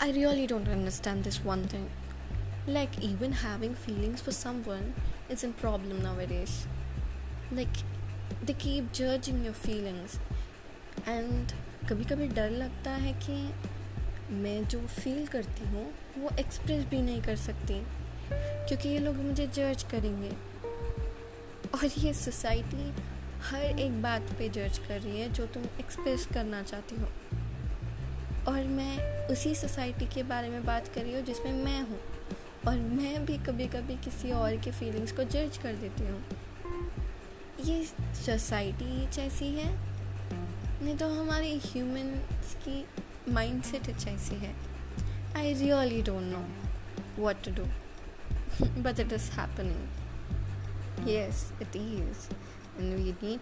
I really don't understand this one thing. Like, even having feelings for someone is a problem nowadays. Like, they keep judging your feelings. And कभी कभी डर लगता है कि मैं जो फील करती हूँ वो एक्सप्रेस भी नहीं कर सकती क्योंकि ये लोग मुझे जज करेंगे और ये सोसाइटी हर एक बात पे जज कर रही है जो तुम एक्सप्रेस करना चाहती हो और मैं उसी सोसाइटी के बारे में बात कर रही हूँ जिसमें मैं हूँ। और मैं भी कभी कभी किसी और के फीलिंग्स को जज कर देती हूँ। ये सोसाइटी जैसी है, नहीं तो हमारी ह्यूमन्स की माइंड सेट ऐसी है। I really don't know what to do, but it is happening. Yes, it is. And we need